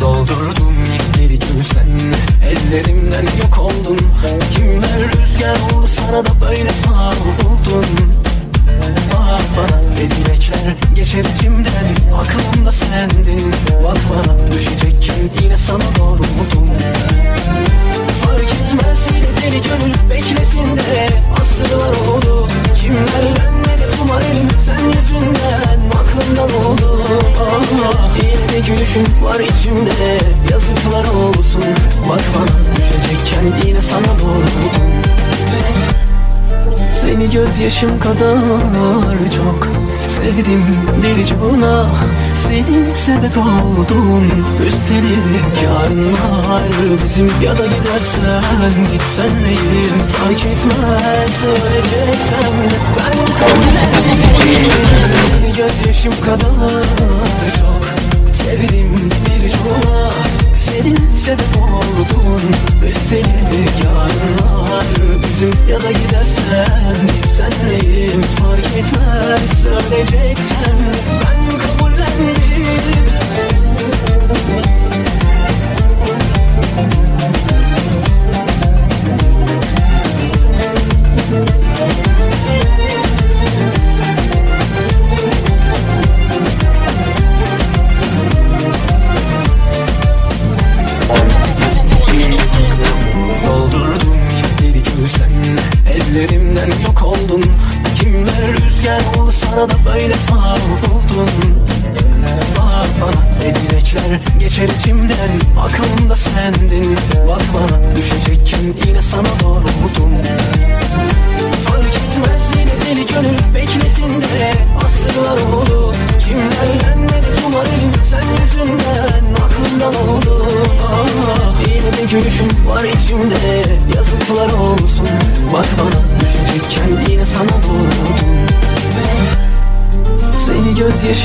Doldurdum yerleri gül Ellerimden yok oldun. Kimler rüzgar oldu sana da böyle savruldun Bak bana edilekler geçer içimden. Aklımda sendin. Bak bana düşecek yine sana doğru umudum gözyaşım kadar çok Sevdim biricuna Senin sebep oldun Üstelik yarın var bizim Ya da gidersen gitsen neyim Fark etmez öleceksen Ben kabul Seni gözyaşım kadar çok Sevdim biricuna Senin sebep oldun Ya da gidersen gitsen neyim Fark etmez söyleyeceksen Ben kabullendim da böyle savruldun Bak bana ne dilekler geçer içimden. Aklımda sendin. Bak bana düşecekken yine sana doğrultum Fark etmez yine deli gönül beklesin de. Asırlar oldu. Kimler denmedi umarım sen yüzünden. Aklımdan oldu. Yine de gülüşün var içimde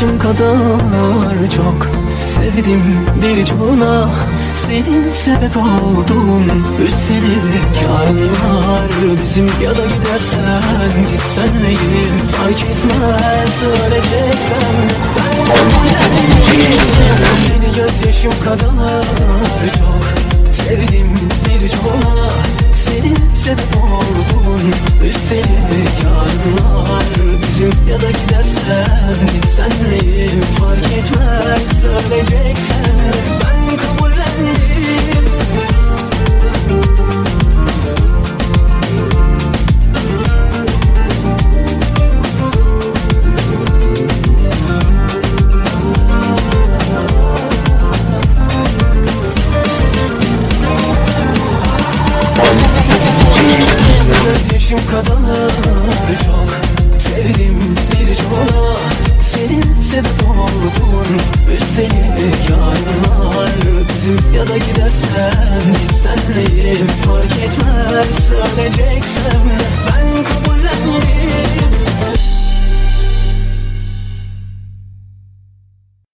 gözyaşım kadar çok Sevdim biricuna Senin sebep oldun Üstelik yarın var bizim Ya da gidersen gitsen neyim Fark etmez öleceksen Ben Seni gözyaşım kadar neyim Fark etmez söyleyeceksen sebep oldun